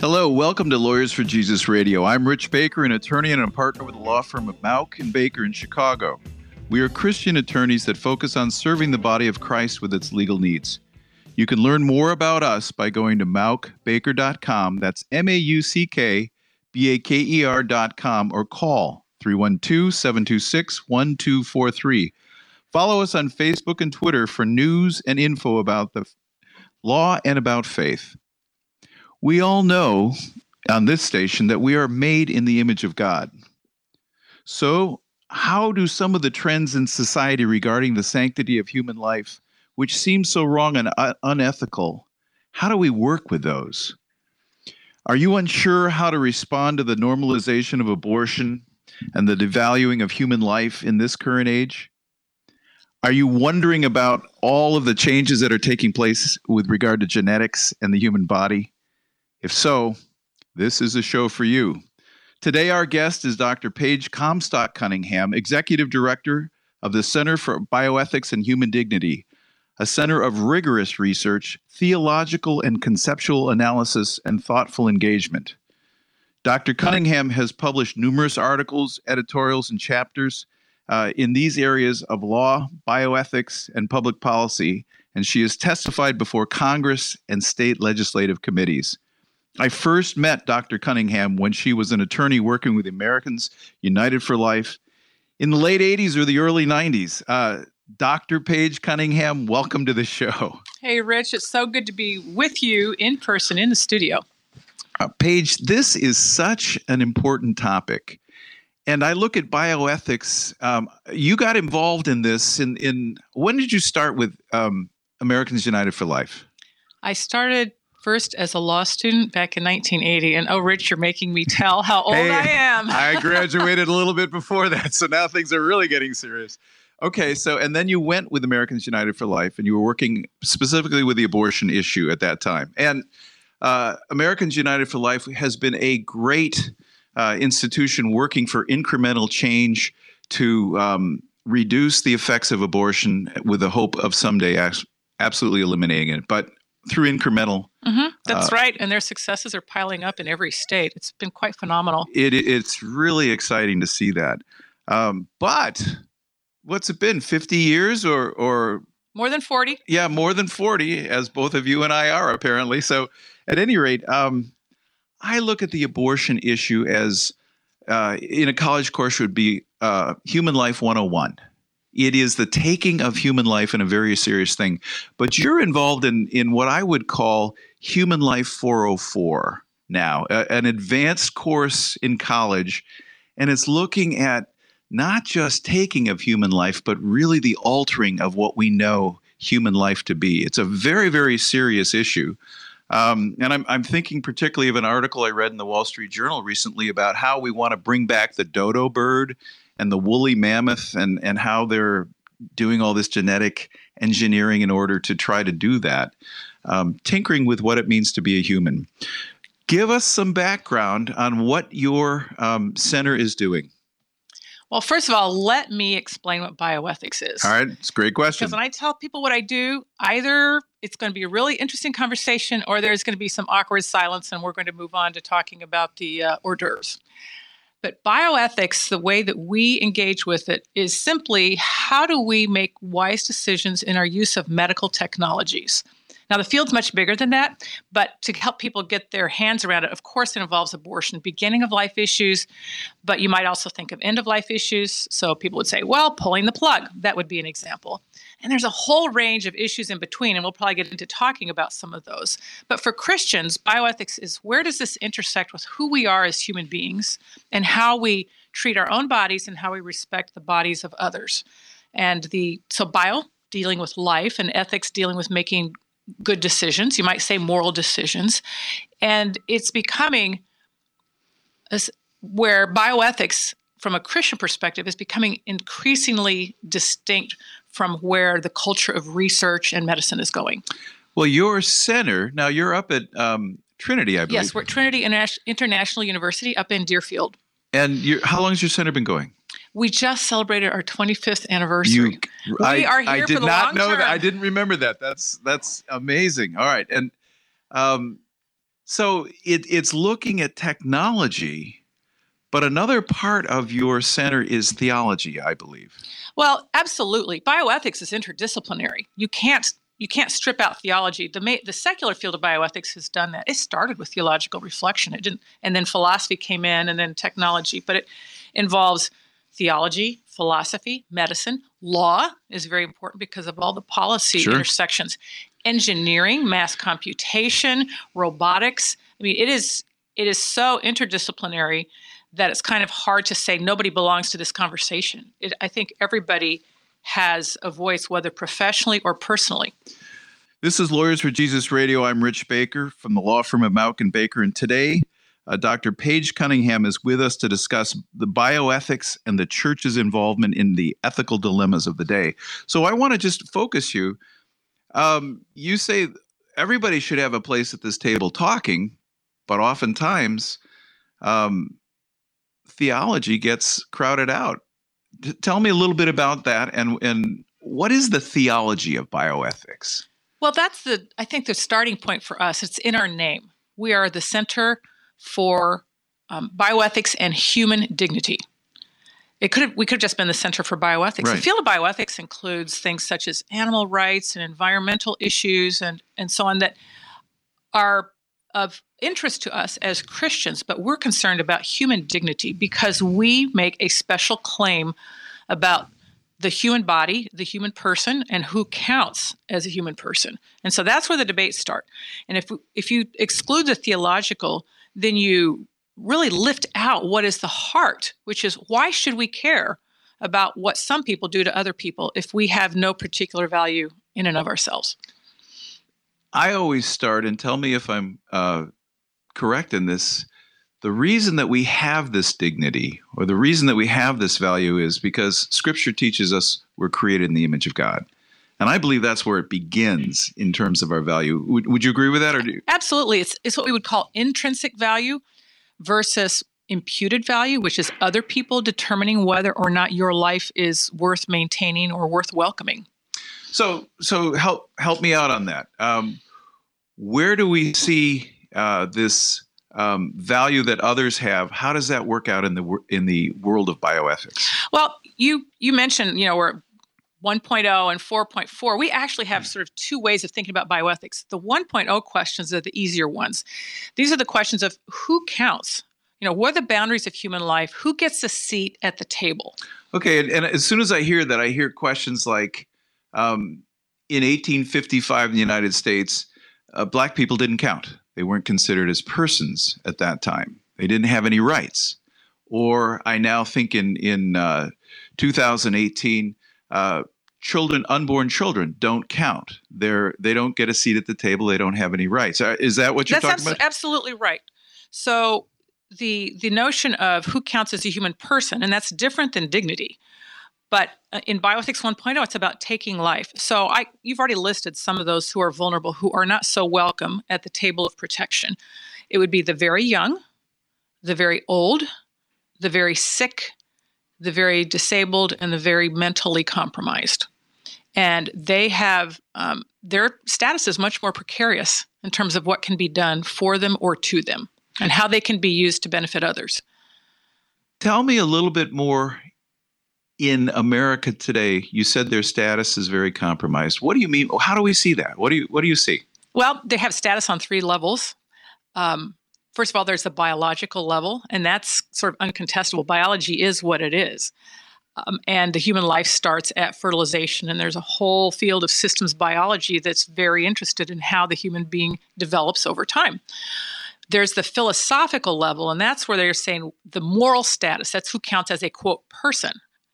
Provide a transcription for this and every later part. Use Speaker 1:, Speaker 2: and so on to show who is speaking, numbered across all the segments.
Speaker 1: Hello, welcome to Lawyers for Jesus Radio. I'm Rich Baker, an attorney and a partner with the law firm of Mauck and Baker in Chicago. We are Christian attorneys that focus on serving the body of Christ with its legal needs. You can learn more about us by going to mauckbaker.com. That's M A U C K B A K E R.com or call 312 726 1243. Follow us on Facebook and Twitter for news and info about the law and about faith. We all know on this station that we are made in the image of God. So, how do some of the trends in society regarding the sanctity of human life, which seem so wrong and unethical, how do we work with those? Are you unsure how to respond to the normalization of abortion and the devaluing of human life in this current age? Are you wondering about all of the changes that are taking place with regard to genetics and the human body? If so, this is a show for you. Today, our guest is Dr. Paige Comstock Cunningham, Executive Director of the Center for Bioethics and Human Dignity, a center of rigorous research, theological and conceptual analysis, and thoughtful engagement. Dr. Cunningham has published numerous articles, editorials, and chapters uh, in these areas of law, bioethics, and public policy, and she has testified before Congress and state legislative committees. I first met Dr. Cunningham when she was an attorney working with Americans United for Life in the late 80s or the early 90s. Uh, Dr. Paige Cunningham, welcome to the show.
Speaker 2: Hey, Rich, it's so good to be with you in person in the studio.
Speaker 1: Uh, Paige, this is such an important topic. And I look at bioethics. Um, you got involved in this in, in when did you start with um, Americans United for Life?
Speaker 2: I started first as a law student back in 1980. And oh, Rich, you're making me tell how old
Speaker 1: Hey,
Speaker 2: I am.
Speaker 1: I graduated a little bit before that, so now things are really getting serious. Okay, so and then you went with Americans United for Life, and you were working specifically with the abortion issue at that time. And uh, Americans United for Life has been a great uh, institution working for incremental change to um, reduce the effects of abortion with the hope of someday as- absolutely eliminating it. But through incremental
Speaker 2: hmm That's
Speaker 1: Uh,
Speaker 2: right. And their successes are piling up in every state. It's been quite phenomenal.
Speaker 1: it, it's really exciting to see that. Um, but what's it been? Fifty years or or
Speaker 2: More than 40.
Speaker 1: yeah, more than forty, as both of you and I are apparently. So, at any rate, um, I look at the abortion issue as uh, in a college course would be uh, human life 101. It is the taking of human life in a very serious thing. But you're involved in in what I would call human life 404 now, a- an advanced course in college, and it's looking at not just taking of human life, but really the altering of what we know human life to be. It's a very, very serious issue. Um, and I'm, I'm thinking particularly of an article I read in the Wall Street Journal recently about how we want to bring back the dodo bird and the woolly mammoth and, and how they're doing all this genetic engineering in order to try to do that, um, tinkering with what it means to be a human. Give us some background on what your um, center is doing.
Speaker 2: Well, first of all, let me explain what bioethics is.
Speaker 1: All right, it's a great question.
Speaker 2: Because when I tell people what I do, either it's going to be a really interesting conversation or there's going to be some awkward silence and we're going to move on to talking about the uh, hors d'oeuvres. But bioethics, the way that we engage with it, is simply how do we make wise decisions in our use of medical technologies? Now, the field's much bigger than that, but to help people get their hands around it, of course, it involves abortion, beginning of life issues, but you might also think of end of life issues. So people would say, well, pulling the plug, that would be an example. And there's a whole range of issues in between, and we'll probably get into talking about some of those. But for Christians, bioethics is where does this intersect with who we are as human beings and how we treat our own bodies and how we respect the bodies of others. And the so bio dealing with life and ethics dealing with making good decisions, you might say moral decisions. And it's becoming where bioethics, from a Christian perspective, is becoming increasingly distinct from where the culture of research and medicine is going.
Speaker 1: Well, your center, now you're up at um, Trinity, I believe.
Speaker 2: Yes, we're at Trinity International University up in Deerfield.
Speaker 1: And how long has your center been going?
Speaker 2: We just celebrated our 25th anniversary.
Speaker 1: You, we I, are here I did for the not know term. that. I didn't remember that. That's that's amazing. All right, and um, so it, it's looking at technology, but another part of your center is theology, I believe.
Speaker 2: Well, absolutely. Bioethics is interdisciplinary. You can't you can't strip out theology. The the secular field of bioethics has done that. It started with theological reflection. It didn't, and then philosophy came in, and then technology. But it involves theology, philosophy, medicine, law is very important because of all the policy sure. intersections. Engineering, mass computation, robotics. I mean, it is it is so interdisciplinary that it's kind of hard to say nobody belongs to this conversation. It, I think everybody has a voice, whether professionally or personally.
Speaker 1: This is Lawyers for Jesus Radio. I'm Rich Baker from the law firm of Mauck and Baker, and today uh, Dr. Paige Cunningham is with us to discuss the bioethics and the church's involvement in the ethical dilemmas of the day. So I want to just focus you. Um, you say everybody should have a place at this table talking, but oftentimes um, theology gets crowded out tell me a little bit about that and and what is the theology of bioethics?
Speaker 2: Well, that's the I think the starting point for us. It's in our name. We are the Center for um, Bioethics and Human Dignity. It could have, we could have just been the Center for Bioethics. Right. The field of bioethics includes things such as animal rights and environmental issues and and so on that are of interest to us as Christians, but we're concerned about human dignity because we make a special claim about the human body, the human person, and who counts as a human person. And so that's where the debates start. And if if you exclude the theological, then you really lift out what is the heart, which is why should we care about what some people do to other people if we have no particular value in and of ourselves?
Speaker 1: I always start, and tell me if I'm uh, correct in this. The reason that we have this dignity, or the reason that we have this value, is because Scripture teaches us we're created in the image of God. And I believe that's where it begins in terms of our value. Would, would you agree with that? Or you-
Speaker 2: Absolutely. It's, it's what we would call intrinsic value versus imputed value, which is other people determining whether or not your life is worth maintaining or worth welcoming.
Speaker 1: So, so help help me out on that. Um, where do we see uh, this um, value that others have? How does that work out in the in the world of bioethics?
Speaker 2: Well, you you mentioned you know we're 1.0 and 4.4, we actually have sort of two ways of thinking about bioethics. The 1.0 questions are the easier ones. These are the questions of who counts? You know, what are the boundaries of human life? Who gets a seat at the table?
Speaker 1: Okay, and, and as soon as I hear that, I hear questions like um, in 1855 in the United States, uh, black people didn't count. They weren't considered as persons at that time. They didn't have any rights. Or I now think in in uh, 2018, uh, children, unborn children, don't count. They're they don't get a seat at the table. They don't have any rights. Uh, is that what you're
Speaker 2: That's
Speaker 1: talking
Speaker 2: abso- about? Absolutely right. So the the notion of who counts as a human person, and that's different than dignity. But uh, in Bioethics 1.0, it's about taking life. So I, you've already listed some of those who are vulnerable, who are not so welcome at the table of protection. It would be the very young, the very old, the very sick, the very disabled, and the very mentally compromised. And they have um, their status is much more precarious in terms of what can be done for them or to them and how they can be used to benefit others.
Speaker 1: Tell me a little bit more in America today, you said their status is very compromised. What do you mean? How do we see that? What do you What do you see?
Speaker 2: Well, they have status on three levels. Um, first of all, there's the biological level, and that's sort of uncontestable. Biology is what it is. Um, and the human life starts at fertilization, and there's a whole field of systems biology that's very interested in how the human being develops over time. There's the philosophical level, and that's where they're saying the moral status. That's who counts as a quote person,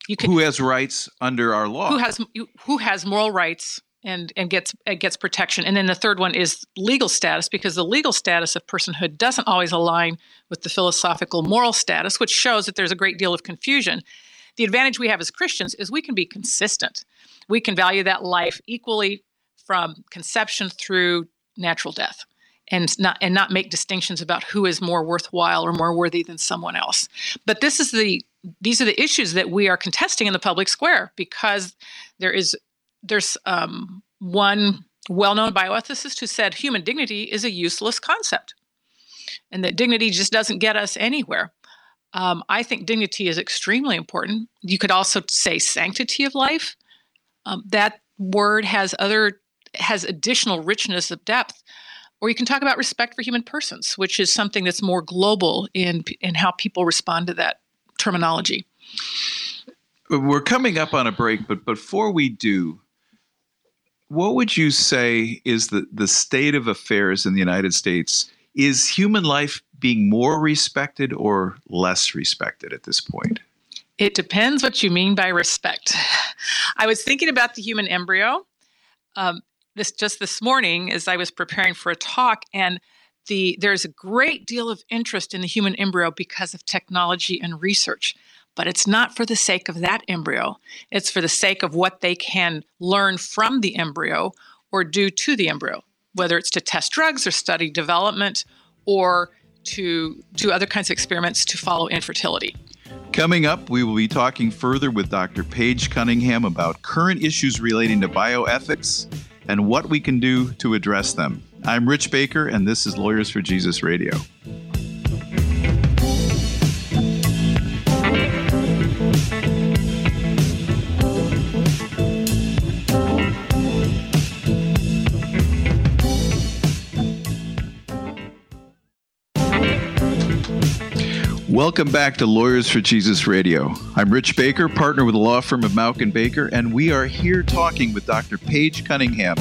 Speaker 1: you can, who has rights under our law?
Speaker 2: Who has who has moral rights and and gets gets protection. And then the third one is legal status because the legal status of personhood doesn't always align with the philosophical moral status, which shows that there's a great deal of confusion. The advantage we have as Christians is we can be consistent. We can value that life equally from conception through natural death and not and not make distinctions about who is more worthwhile or more worthy than someone else. But this is the these are the issues that we are contesting in the public square because there is there's um, one well-known bioethicist who said human dignity is a useless concept and that dignity just doesn't get us anywhere. Um, i think dignity is extremely important. You could also say sanctity of life. Um, that word has other has additional richness of depth. Or you can talk about respect for human persons which is something that's more global in in how people respond to that terminology.
Speaker 1: We're coming up on a break but before we do what would you say is the, the state of affairs in the United States? Is human life being more respected or less respected at this point?
Speaker 2: It depends what you mean by respect. I was thinking about the human embryo um, this just this morning as I was preparing for a talk, and the there's a great deal of interest in the human embryo because of technology and research but it's not for the sake of that embryo. It's for the sake of what they can learn from the embryo or do to the embryo, whether it's to test drugs or study development or to do other kinds of experiments to follow infertility.
Speaker 1: Coming up, we will be talking further with Dr. Paige Cunningham about current issues relating to bioethics and what we can do to address them. I'm Rich Baker, and this is Lawyers for Jesus Radio. Welcome back to Lawyers for Jesus Radio. I'm Rich Baker, partner with the law firm of Mauck and Baker, and we are here talking with Dr. Paige Cunningham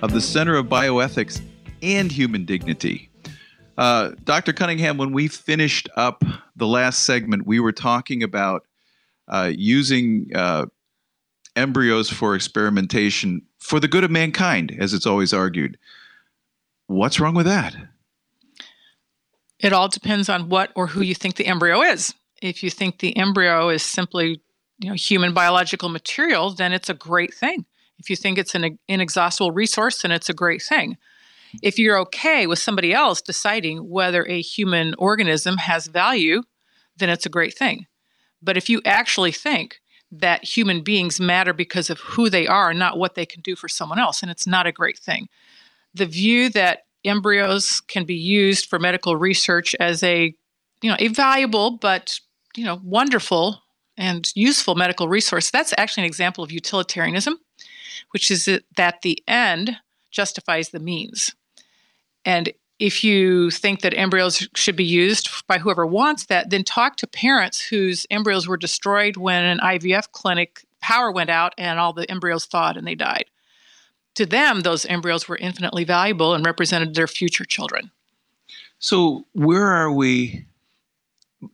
Speaker 1: of the Center of Bioethics and Human Dignity. Uh, Dr. Cunningham, when we finished up the last segment, we were talking about uh, using uh, embryos for experimentation for the good of mankind, as it's always argued. What's wrong with that?
Speaker 2: It all depends on what or who you think the embryo is. If you think the embryo is simply, you know, human biological material, then it's a great thing. If you think it's an inexhaustible resource, then it's a great thing. If you're okay with somebody else deciding whether a human organism has value, then it's a great thing. But if you actually think that human beings matter because of who they are, not what they can do for someone else, and it's not a great thing. The view that embryos can be used for medical research as a you know a valuable but you know wonderful and useful medical resource. That's actually an example of utilitarianism which is that the end justifies the means. And if you think that embryos should be used by whoever wants that then talk to parents whose embryos were destroyed when an ivf clinic power went out and all the embryos thawed and they died to them, those embryos were infinitely valuable and represented their future children.
Speaker 1: So, where are we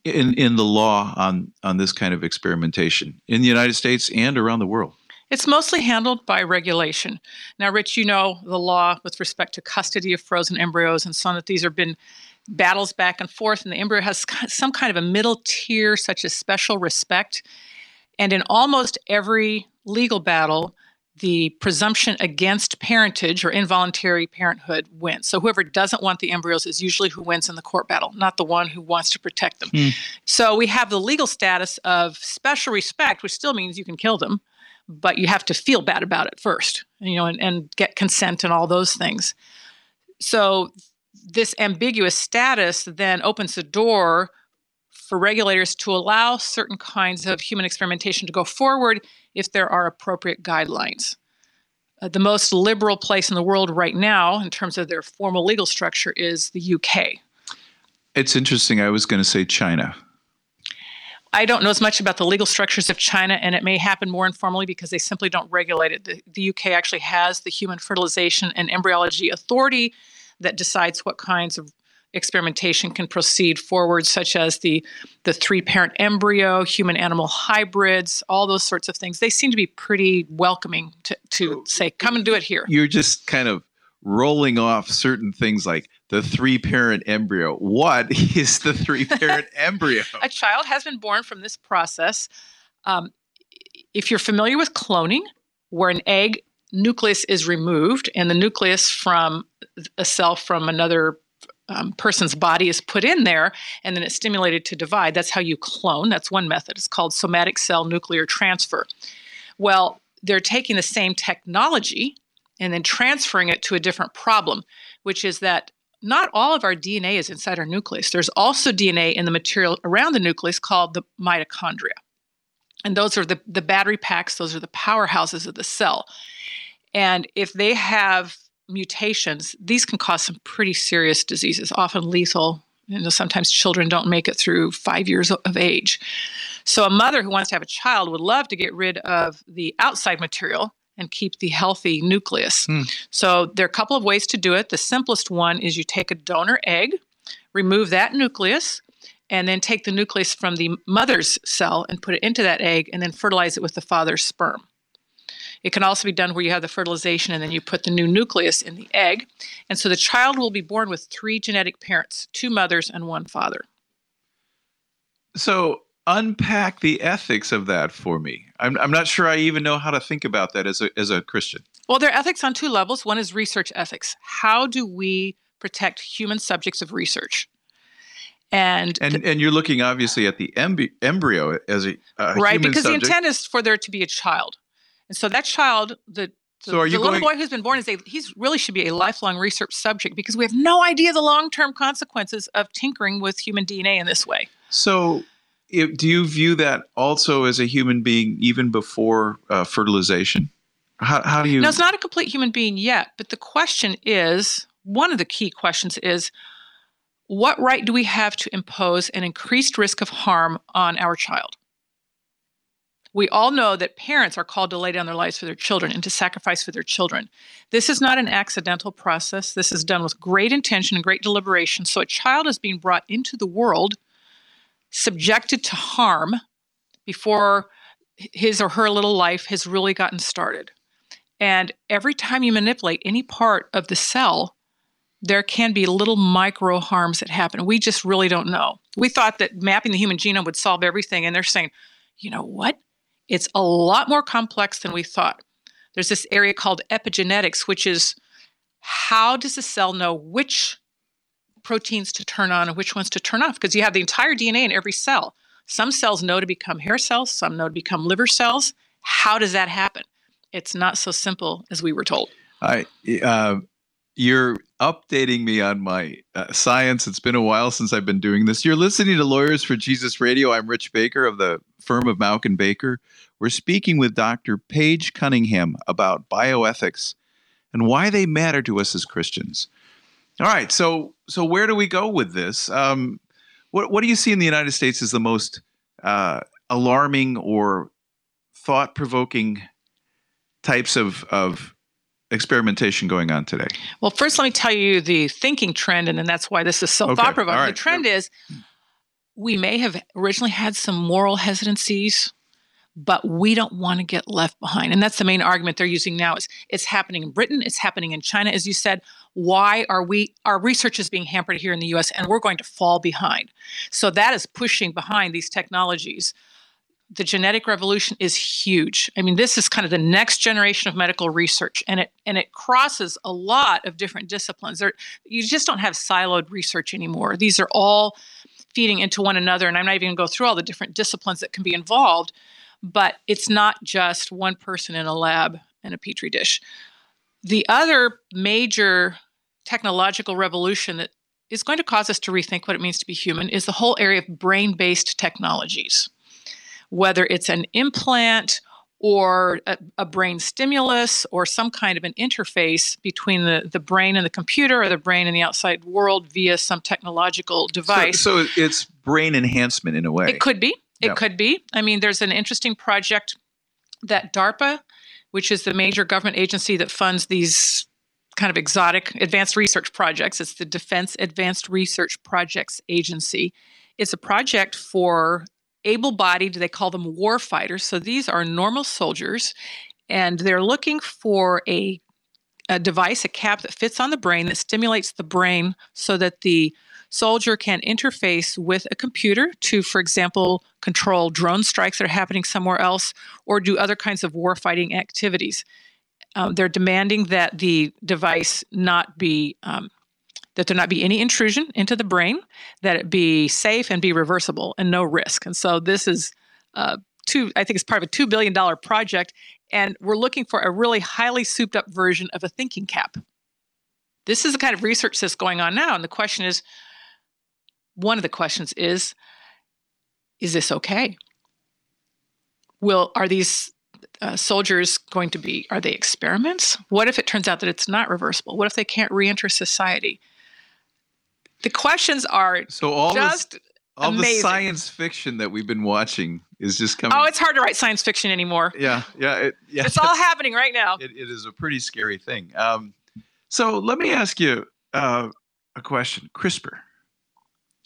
Speaker 1: in, in the law on, on this kind of experimentation in the United States and around the world?
Speaker 2: It's mostly handled by regulation. Now, Rich, you know the law with respect to custody of frozen embryos and so on, that these have been battles back and forth, and the embryo has some kind of a middle tier, such as special respect. And in almost every legal battle, the presumption against parentage or involuntary parenthood wins. So whoever doesn't want the embryos is usually who wins in the court battle, not the one who wants to protect them. Mm. So we have the legal status of special respect, which still means you can kill them, but you have to feel bad about it first, you know, and, and get consent and all those things. So this ambiguous status then opens the door for regulators to allow certain kinds of human experimentation to go forward if there are appropriate guidelines. Uh, the most liberal place in the world right now, in terms of their formal legal structure, is the UK.
Speaker 1: It's interesting. I was going to say China.
Speaker 2: I don't know as much about the legal structures of China, and it may happen more informally because they simply don't regulate it. The, the UK actually has the Human Fertilization and Embryology Authority that decides what kinds of experimentation can proceed forward, such as the the three parent embryo, human animal hybrids, all those sorts of things. They seem to be pretty welcoming to, to say, come and do it here.
Speaker 1: You're just kind of rolling off certain things like the three parent embryo. What is the three parent embryo?
Speaker 2: A child has been born from this process. Um, if you're familiar with cloning, where an egg nucleus is removed and the nucleus from a cell from another um, person's body is put in there and then it's stimulated to divide. That's how you clone. That's one method. It's called somatic cell nuclear transfer. Well, they're taking the same technology and then transferring it to a different problem, which is that not all of our DNA is inside our nucleus. There's also DNA in the material around the nucleus called the mitochondria. And those are the, the battery packs, those are the powerhouses of the cell. And if they have mutations, these can cause some pretty serious diseases, often lethal. You know, sometimes children don't make it through five years of age. So, a mother who wants to have a child would love to get rid of the outside material and keep the healthy nucleus. Hmm. So, there are a couple of ways to do it. The simplest one is you take a donor egg, remove that nucleus, and then take the nucleus from the mother's cell and put it into that egg, and then fertilize it with the father's sperm. It can also be done where you have the fertilization and then you put the new nucleus in the egg. And so the child will be born with three genetic parents two mothers and one father.
Speaker 1: So unpack the ethics of that for me. I'm, I'm not sure I even know how to think about that as a, as a Christian.
Speaker 2: Well, there are ethics on two levels. One is research ethics. How do we protect human subjects of research? And,
Speaker 1: and,
Speaker 2: th-
Speaker 1: and you're looking obviously at the embryo as a,
Speaker 2: right because
Speaker 1: subject.
Speaker 2: the intent is for there to be a child and so that child, the so the little boy who's been born is a he's really should be a lifelong research subject because we have no idea the long term consequences of tinkering with human DNA in this way.
Speaker 1: So, if, do you view that also as a human being even before uh, fertilization? How, how do you?
Speaker 2: No, it's not a complete human being yet. But the question is one of the key questions is what right do we have to impose an increased risk of harm on our child? We all know that parents are called to lay down their lives for their children and to sacrifice for their children. This is not an accidental process. This is done with great intention and great deliberation. So a child is being brought into the world subjected to harm before his or her little life has really gotten started. And every time you manipulate any part of the cell, there can be little micro harms that happen. We just really don't know. We thought that mapping the human genome would solve everything, and they're saying, you know what? It's a lot more complex than we thought. There's this area called epigenetics, which is how does the cell know which proteins to turn on and which ones to turn off? Because you have the entire DNA in every cell. Some cells know to become hair cells, some know to become liver cells. How does that happen? It's not so simple as we were told.
Speaker 1: I, uh, you're updating me on my uh, science. It's been a while since I've been doing this. You're listening to Lawyers for Jesus Radio. I'm Rich Baker of the firm of Mauck and Baker. We're speaking with Dr. Paige Cunningham about bioethics and why they matter to us as Christians. All right, so so where do we go with this? Um, what what do you see in the United States as the most uh, alarming or thought provoking types of of experimentation going on today?
Speaker 2: Well, first, let me tell you the thinking trend, and then that's why this is so okay. thought provoking. Right. The trend is we may have originally had some moral hesitancies but we don't want to get left behind and that's the main argument they're using now is it's happening in britain it's happening in china as you said why are we our research is being hampered here in the us and we're going to fall behind so that is pushing behind these technologies the genetic revolution is huge. I mean, this is kind of the next generation of medical research, and it and it crosses a lot of different disciplines. There, you just don't have siloed research anymore. These are all feeding into one another, and I'm not even going to go through all the different disciplines that can be involved. But it's not just one person in a lab and a petri dish. The other major technological revolution that is going to cause us to rethink what it means to be human is the whole area of brain-based technologies whether it's an implant or a, a, brain stimulus or some kind of an interface between the, the brain and the computer or the brain and the outside world via some technological device.
Speaker 1: So, so it's brain enhancement in a way.
Speaker 2: It could be. It yep. could be. I mean, there's an interesting project that DARPA, which is the major government agency that funds these kind of exotic advanced research projects. It's the Defense Advanced Research Projects Agency. It's a project for able bodied, they call them war fighters. So these are normal soldiers, and they're looking for a, a device, a cap that fits on the brain that stimulates the brain so that the soldier can interface with a computer to, for example, control drone strikes that are happening somewhere else or do other kinds of war fighting activities. Um, they're demanding that the device not be um, that there not be any intrusion into the brain, that it be safe and be reversible and no risk. And so this is uh, two. I think it's part of a two billion dollar project, and we're looking for a really highly souped up version of a thinking cap. This is the kind of research that's going on now, and the question is, one of the questions is, is this okay? Will are these uh, soldiers going to be are they experiments what if it turns out that it's not reversible what if they can't reenter society the questions are
Speaker 1: so all
Speaker 2: just
Speaker 1: this, all
Speaker 2: amazing.
Speaker 1: the science fiction that we've been watching is just coming.
Speaker 2: Oh, it's hard to write science fiction anymore.
Speaker 1: Yeah, yeah, it, yeah.
Speaker 2: It's all happening right now.
Speaker 1: It, it is a pretty scary thing. Um, so let me ask you uh, a question: CRISPR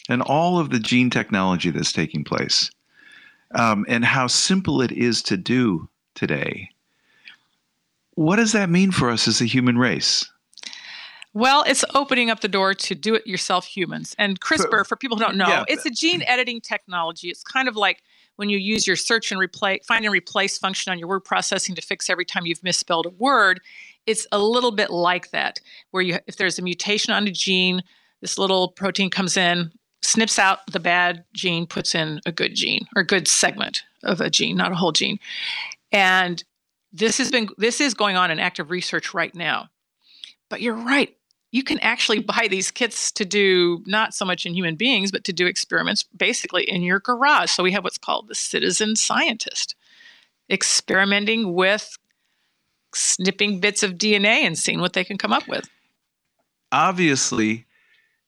Speaker 1: and all of the gene technology that's taking place, um, and how simple it is to do today. What does that mean for us as a human race?
Speaker 2: Well, it's opening up the door to do it yourself humans. And CRISPR, for people who don't know,
Speaker 1: Yeah.
Speaker 2: it's a gene editing technology. It's kind of like when you use your search and replace, find and replace function on your word processing to fix every time you've misspelled a word. It's a little bit like that, where you, if there's a mutation on a gene, this little protein comes in, snips out the bad gene, puts in a good gene or a good segment of a gene, not a whole gene. And this has been this is going on in active research right now. But you're right. You can actually buy these kits to do not so much in human beings, but to do experiments basically in your garage. So we have what's called the citizen scientist, experimenting with snipping bits of DNA and seeing what they can come up with.
Speaker 1: obviously,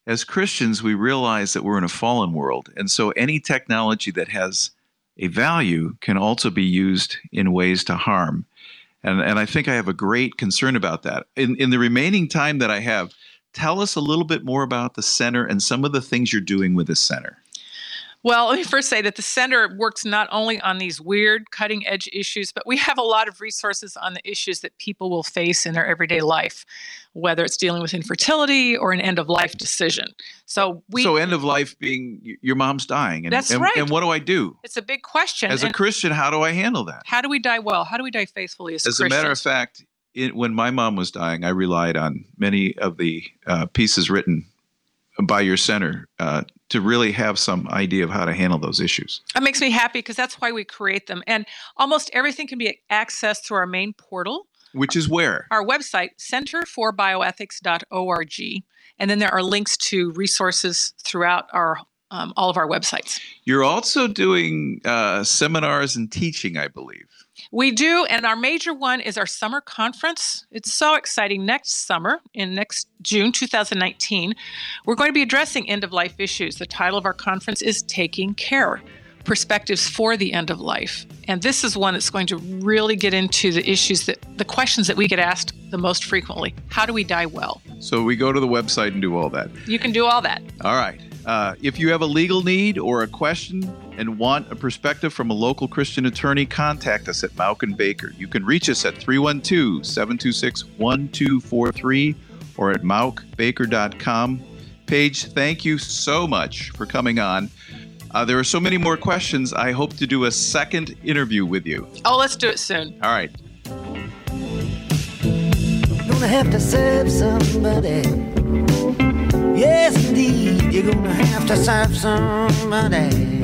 Speaker 1: as Christians, we realize that we're in a fallen world. And so any technology that has a value can also be used in ways to harm. And, and I think I have a great concern about that. In, in the remaining time that I have, tell us a little bit more about the center and some of the things you're doing with the center.
Speaker 2: Well, let me first say that the center works not only on these weird cutting edge issues, but we have a lot of resources on the issues that people will face in their everyday life, whether it's dealing with infertility or an end of life decision. So we
Speaker 1: so end of life being your mom's dying. And,
Speaker 2: That's
Speaker 1: and,
Speaker 2: right.
Speaker 1: And what do I do?
Speaker 2: it's a big question.
Speaker 1: As a Christian, how do I handle that?
Speaker 2: how do we die well? How do we die faithfully as,
Speaker 1: As a matter of fact, it, when my mom was dying, I relied on many of the uh, pieces written by your center uh, to really have some idea of how to handle those issues.
Speaker 2: That makes me happy because that's why we create them. And almost everything can be accessed through our main portal,
Speaker 1: Which is where?
Speaker 2: our website, centerforbioethics.org. And then there are links to resources throughout our um, all of our websites.
Speaker 1: You're also doing uh, seminars and teaching, I believe.
Speaker 2: We do, and our major one is our summer conference. It's so exciting. Next summer, in next June 2019, we're going to be addressing end of life issues. The title of our conference is Taking Care Perspectives for the End of Life. And this is one that's going to really get into the issues that the questions that we get asked the most frequently. How do we die well?
Speaker 1: So we go to the website and do all that.
Speaker 2: You can do all that.
Speaker 1: All right. Uh, if you have a legal need or a question and want a perspective from a local Christian attorney, contact us at Mauck and Baker. You can reach us at 312 726 1243 or at mauckbaker.com. Paige, thank you so much for coming on. Uh, there are so many more questions. I hope to do a second interview with you.
Speaker 2: Oh, let's do it soon.
Speaker 1: All right.
Speaker 3: Gonna have to serve somebody. Yes, indeed, you're gonna have to serve somebody.